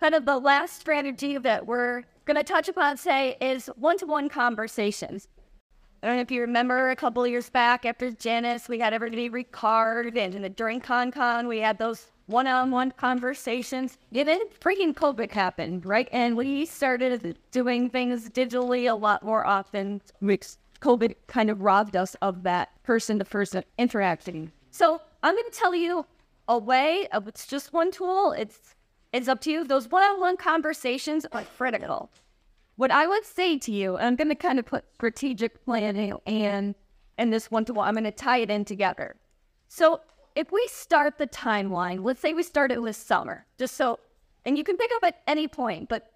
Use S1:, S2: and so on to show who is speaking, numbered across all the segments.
S1: kind of the last strategy that we're going to touch upon say is one-to-one conversations. I don't know if you remember a couple of years back after Janus, we had everybody record, and during ConCon, we had those one-on-one conversations. And then freaking COVID happened, right? And we started doing things digitally a lot more often, which COVID kind of robbed us of that person-to-person interacting. So I'm going to tell you a way of it's just one tool. It's it's up to you. Those one-on-one conversations are critical. What I would say to you, I'm going to kind of put strategic planning and and this one-to-one. I'm going to tie it in together. So if we start the timeline, let's say we start it with summer, just so, and you can pick up at any point, but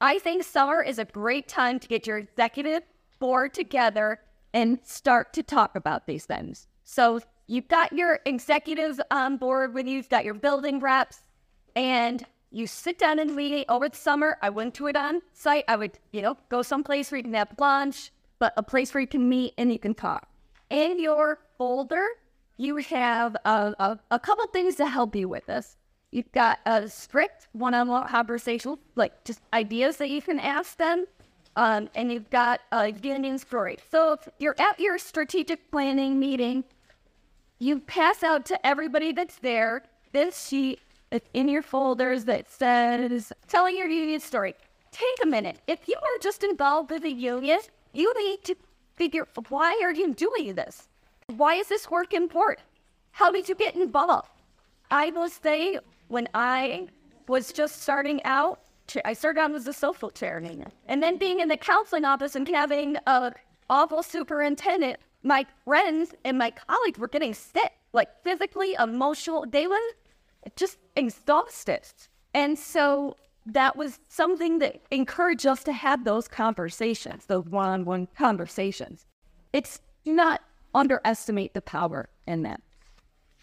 S1: I think summer is a great time to get your executive board together and start to talk about these things. So you've got your executives on board with you, you've got your building reps, and you sit down and meet over the summer. I went to it on site. I would, you know, go someplace where you can have lunch, but a place where you can meet and you can talk. In your folder, you have a, a, a couple things to help you with this. You've got a strict one-on-one conversation, like just ideas that you can ask them. Um, and you've got a union story. So if you're at your strategic planning meeting, you pass out to everybody that's there this sheet in your folders that says telling your union story. Take a minute. If you are just involved with a union, you need to figure why are you doing this? Why is this work important? How did you get involved? I will say when I was just starting out, I started out as a social chair, and then being in the counseling office and having a awful superintendent my friends and my colleagues were getting sick, like physically, emotional. They were just exhausted. And so that was something that encouraged us to have those conversations, those one on one conversations. It's not underestimate the power in that.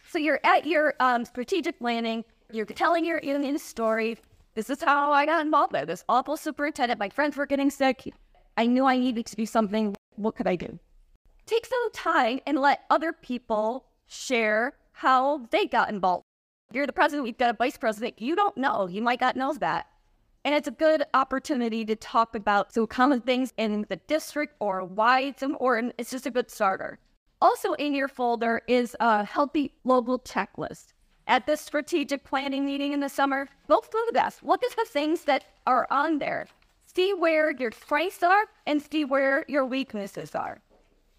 S1: So you're at your um, strategic planning, you're telling your union story. This is how I got involved with this awful superintendent. My friends were getting sick. I knew I needed to do something. What could I do? take some time and let other people share how they got involved. You're the president, we've got a vice president. You don't know. You might not know that. And it's a good opportunity to talk about some common things in the district or why it's important. It's just a good starter. Also, in your folder is a healthy local checklist. At this strategic planning meeting in the summer, go through this. Look at the things that are on there. See where your strengths are and see where your weaknesses are.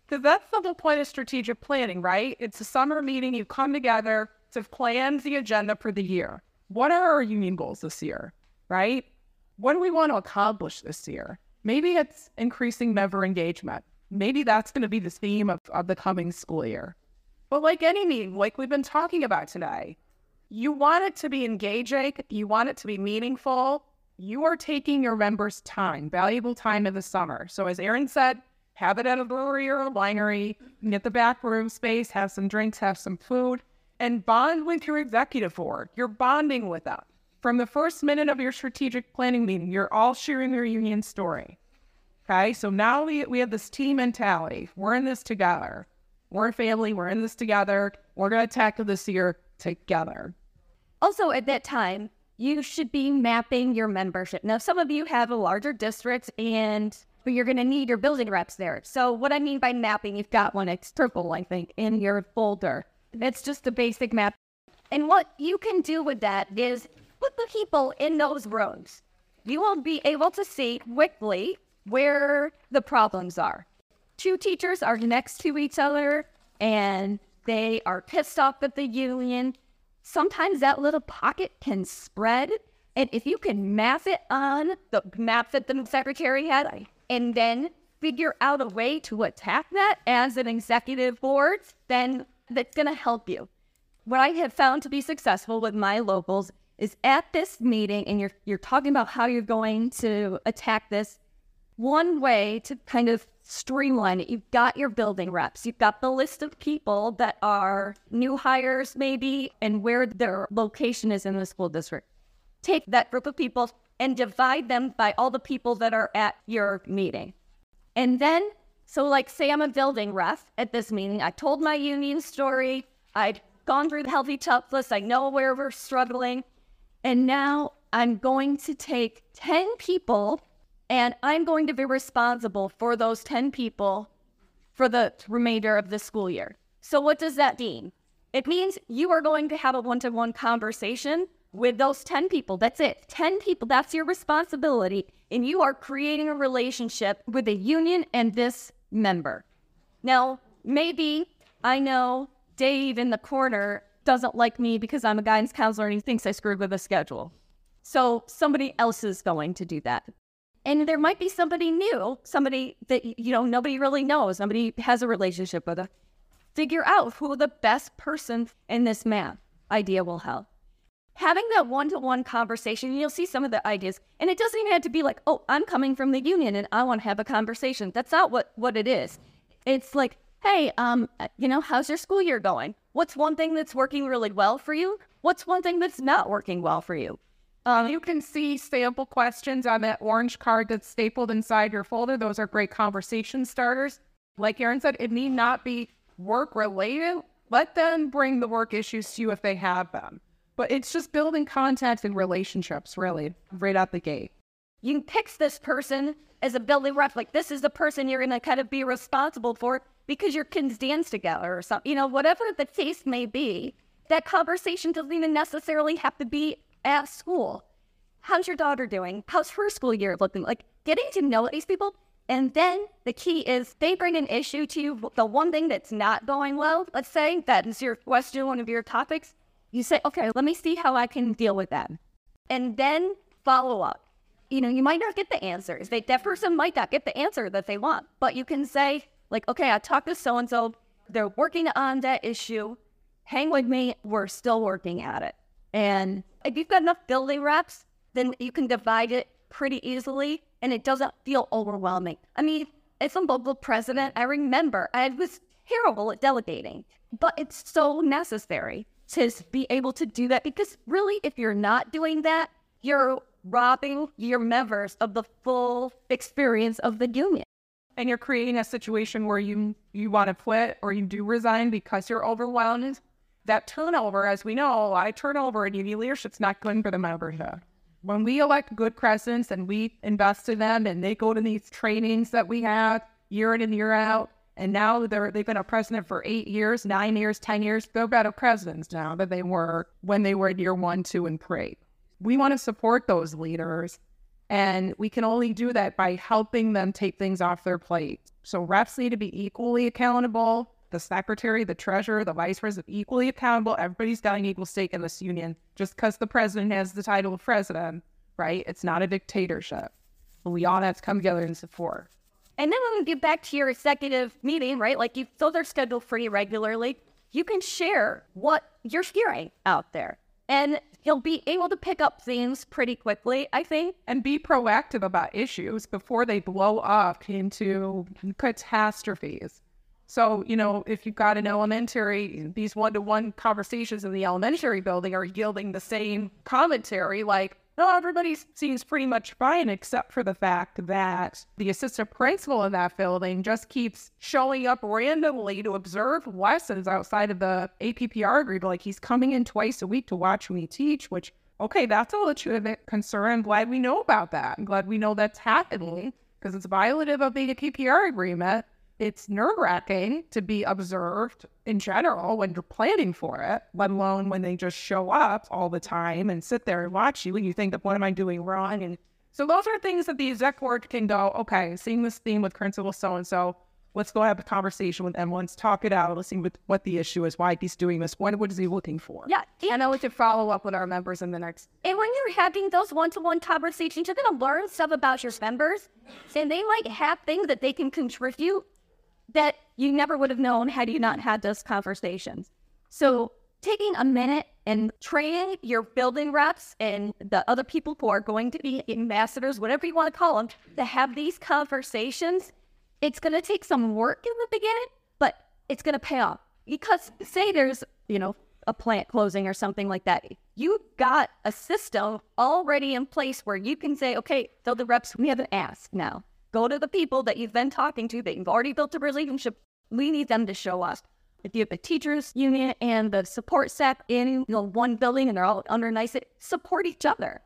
S2: Because that's the whole point of strategic planning, right? It's a summer meeting. You come together to plan the agenda for the year. What are our union goals this year, right? What do we want to accomplish this year? Maybe it's increasing member engagement. Maybe that's going to be the theme of, of the coming school year. But like any meeting, like we've been talking about today, you want it to be engaging, you want it to be meaningful. You are taking your members' time, valuable time in the summer. So, as Erin said, have it at a brewery or a winery, get the back room space, have some drinks, have some food, and bond with your executive board. You're bonding with them. From the first minute of your strategic planning meeting, you're all sharing your union story. Okay, so now we, we have this team mentality. We're in this together. We're a family. We're in this together. We're going to tackle this year together.
S1: Also, at that time, you should be mapping your membership. Now, some of you have a larger district and but you're going to need your building reps there. So what I mean by mapping, you've got one. It's purple, I think, in your folder. It's just a basic map. And what you can do with that is put the people in those rooms. You will be able to see quickly where the problems are. Two teachers are next to each other and they are pissed off at the union. Sometimes that little pocket can spread. And if you can map it on the map that the secretary had, and then figure out a way to attack that as an executive board, then that's going to help you. What I have found to be successful with my locals is at this meeting, and you're you're talking about how you're going to attack this. One way to kind of streamline it, you've got your building reps, you've got the list of people that are new hires, maybe, and where their location is in the school district. Take that group of people and divide them by all the people that are at your meeting. And then, so like say I'm a building ref at this meeting, I told my union story, I'd gone through the healthy tough list, I know where we're struggling, and now I'm going to take 10 people and I'm going to be responsible for those 10 people for the remainder of the school year. So, what does that mean? It means you are going to have a one to one conversation with those 10 people. That's it. 10 people, that's your responsibility. And you are creating a relationship with the union and this member. Now, maybe I know Dave in the corner doesn't like me because I'm a guidance counselor and he thinks I screwed with the schedule. So somebody else is going to do that. And there might be somebody new, somebody that, you know, nobody really knows, nobody has a relationship with. A, Figure out who the best person in this map idea will help. Having that one to one conversation, you'll see some of the ideas. And it doesn't even have to be like, oh, I'm coming from the union and I want to have a conversation. That's not what, what it is. It's like, hey, um, you know, how's your school year going? What's one thing that's working really well for you? What's one thing that's not working well for you?
S2: Um, you can see sample questions on that orange card that's stapled inside your folder. Those are great conversation starters. Like Erin said, it need not be work related. Let them bring the work issues to you if they have them. But it's just building contacts and relationships, really, right out the gate.
S1: You pick this person as a building rep. Like, this is the person you're going to kind of be responsible for because your kids dance together or something. You know, whatever the case may be, that conversation doesn't even necessarily have to be at school. How's your daughter doing? How's her school year looking? Like getting to know these people. And then the key is they bring an issue to you, the one thing that's not going well, let's say that is your question, one of your topics. You say, okay, let me see how I can deal with that. And then follow up. You know, you might not get the answers. They, that person might not get the answer that they want, but you can say, like, okay, I talked to so and so. They're working on that issue. Hang with me. We're still working at it. And if you've got enough building reps, then you can divide it pretty easily and it doesn't feel overwhelming. I mean, as a local president, I remember I was terrible at delegating, but it's so necessary to be able to do that because really, if you're not doing that, you're robbing your members of the full experience of the union.
S2: And you're creating a situation where you you want to quit or you do resign because you're overwhelmed that turnover, as we know, of turnover in union leadership is not good for the membership. When we elect good presidents and we invest in them and they go to these trainings that we have year in and year out, and now they're they've been a president for eight years, nine years, ten years, they're better presidents now than they were when they were in year one, two, and three. We want to support those leaders, and we can only do that by helping them take things off their plate. So reps need to be equally accountable the secretary, the treasurer, the vice president, equally accountable. Everybody's got an equal stake in this union. Just because the president has the title of president, right? It's not a dictatorship. We all have to come together and support.
S1: And then when we get back to your executive meeting, right? Like you, those are scheduled you regularly. You can share what you're hearing out there, and you'll be able to pick up things pretty quickly, I think.
S2: And be proactive about issues before they blow up into catastrophes. So, you know, if you've got an elementary, these one to one conversations in the elementary building are yielding the same commentary like, no, everybody seems pretty much fine, except for the fact that the assistant principal in that building just keeps showing up randomly to observe lessons outside of the APPR agreement. Like he's coming in twice a week to watch me teach, which, okay, that's a legitimate concern. I'm glad we know about that. I'm glad we know that's happening because it's violative of the APPR agreement it's nerve wracking to be observed in general when you're planning for it, let alone when they just show up all the time and sit there and watch you and you think, what am I doing wrong? And so those are things that the exec board can go, okay, seeing this theme with principal so and so, let's go have a conversation with them. Let's talk it out. Let's see what, what the issue is, why he's doing this, what, what is he looking for?
S1: Yeah.
S2: And then we can follow up with our members in the next.
S1: And when you're having those one to one conversations, you're going to learn stuff about your members, and they might have things that they can contribute that you never would have known had you not had those conversations. So taking a minute and training your building reps and the other people who are going to be ambassadors, whatever you want to call them, to have these conversations, it's going to take some work in the beginning, but it's going to pay off. Because say there's, you know, a plant closing or something like that, you got a system already in place where you can say, okay, so the reps, we have an ask now. Go to the people that you've been talking to that you've already built a relationship. We need them to show us. If you have a teachers union and the support staff in you know, one building and they're all under NYSUT, support each other.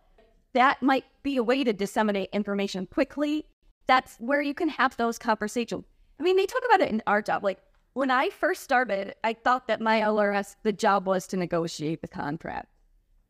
S1: that might be a way to disseminate information quickly. That's where you can have those conversations. I mean, they talk about it in our job. Like when I first started, I thought that my LRS, the job was to negotiate the contract.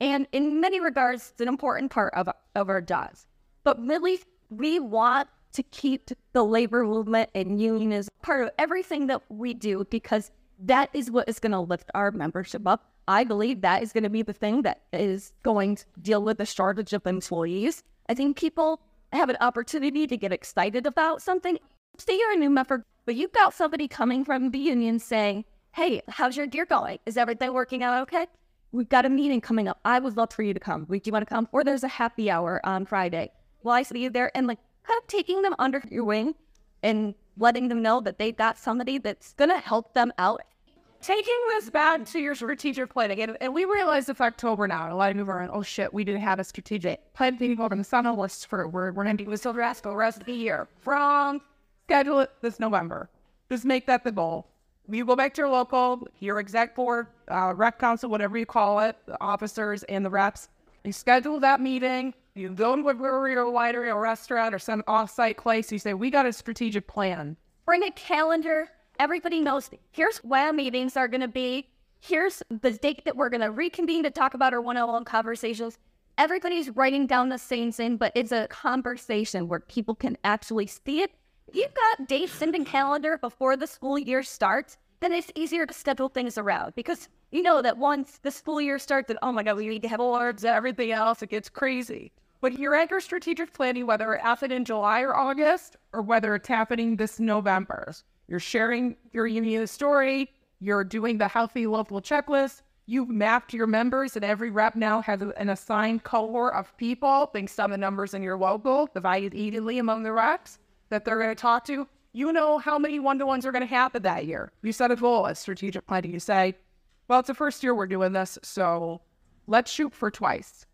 S1: And in many regards, it's an important part of, of our jobs. But really, we want to keep the labor movement and union as part of everything that we do because that is what is going to lift our membership up. I believe that is going to be the thing that is going to deal with the shortage of employees. I think people have an opportunity to get excited about something. Say you're a new member, but you've got somebody coming from the union saying, Hey, how's your year going? Is everything working out okay? We've got a meeting coming up. I would love for you to come. Do you want to come? Or there's a happy hour on Friday. Well, I see you there and like kind of taking them under your wing and letting them know that they've got somebody that's going to help them out.
S2: Taking this back to your strategic planning, and, and we realize it's October now. A lot of people are, oh shit, we didn't have a strategic planning over the summer list for we're we're ending with Silver Rascal the rest of the year. From schedule it this November. Just make that the goal. You go back to your local, your exec board, uh, rec council, whatever you call it, the officers and the reps. You schedule that meeting. You go to a brewery or a winery or a restaurant or some off-site place. You say, we got a strategic plan.
S1: Bring a calendar. Everybody knows here's when meetings are going to be. Here's the date that we're going to reconvene to talk about our one-on-one conversations. Everybody's writing down the same thing, but it's a conversation where people can actually see it you've got dates in the calendar before the school year starts, then it's easier to schedule things around because you know that once the school year starts, that oh my god, we need to have awards, and everything else, it gets crazy.
S2: But you're at your strategic planning, whether it happened in July or August, or whether it's happening this November. You're sharing your union story, you're doing the healthy local checklist, you've mapped your members, and every rep now has an assigned cohort of people based on the numbers in your local, divided evenly among the reps that they're going to talk to, you know how many one to ones are going to happen that year. You set a goal as strategic planning. You say, well, it's the first year we're doing this, so let's shoot for twice.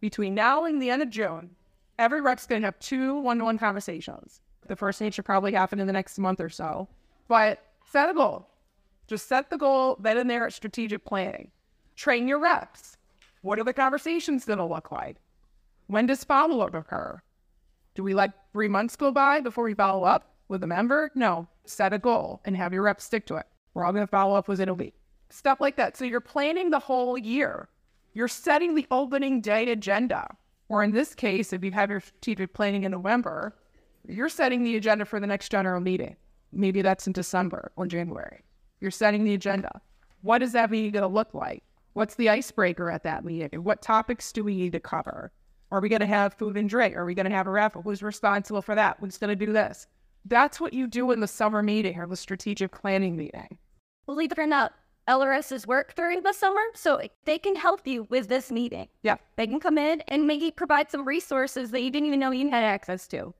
S2: Between now and the end of June, every rep's going to have two one to one conversations. The first one should probably happen in the next month or so. But set a goal. Just set the goal, then and there at strategic planning. Train your reps. What are the conversations going to look like? When does follow up occur? Do we let three months go by before we follow up with a member? No. Set a goal and have your reps stick to it. We're all going to follow up within a week. Stuff like that. So you're planning the whole year. You're setting the opening day agenda. Or in this case, if you have your strategic planning in November, you're setting the agenda for the next general meeting. Maybe that's in December or January. You're setting the agenda. What is that meeting going to look like? What's the icebreaker at that meeting? What topics do we need to cover? Are we going to have food and drink? Are we going to have a raffle? Who's responsible for that? Who's going to do this? That's what you do in the summer meeting or the strategic planning meeting.
S1: Believe it or not, LRSs work during the summer, so they can help you with this meeting.
S2: Yeah.
S1: They can come in and maybe provide some resources that you didn't even know you had access to.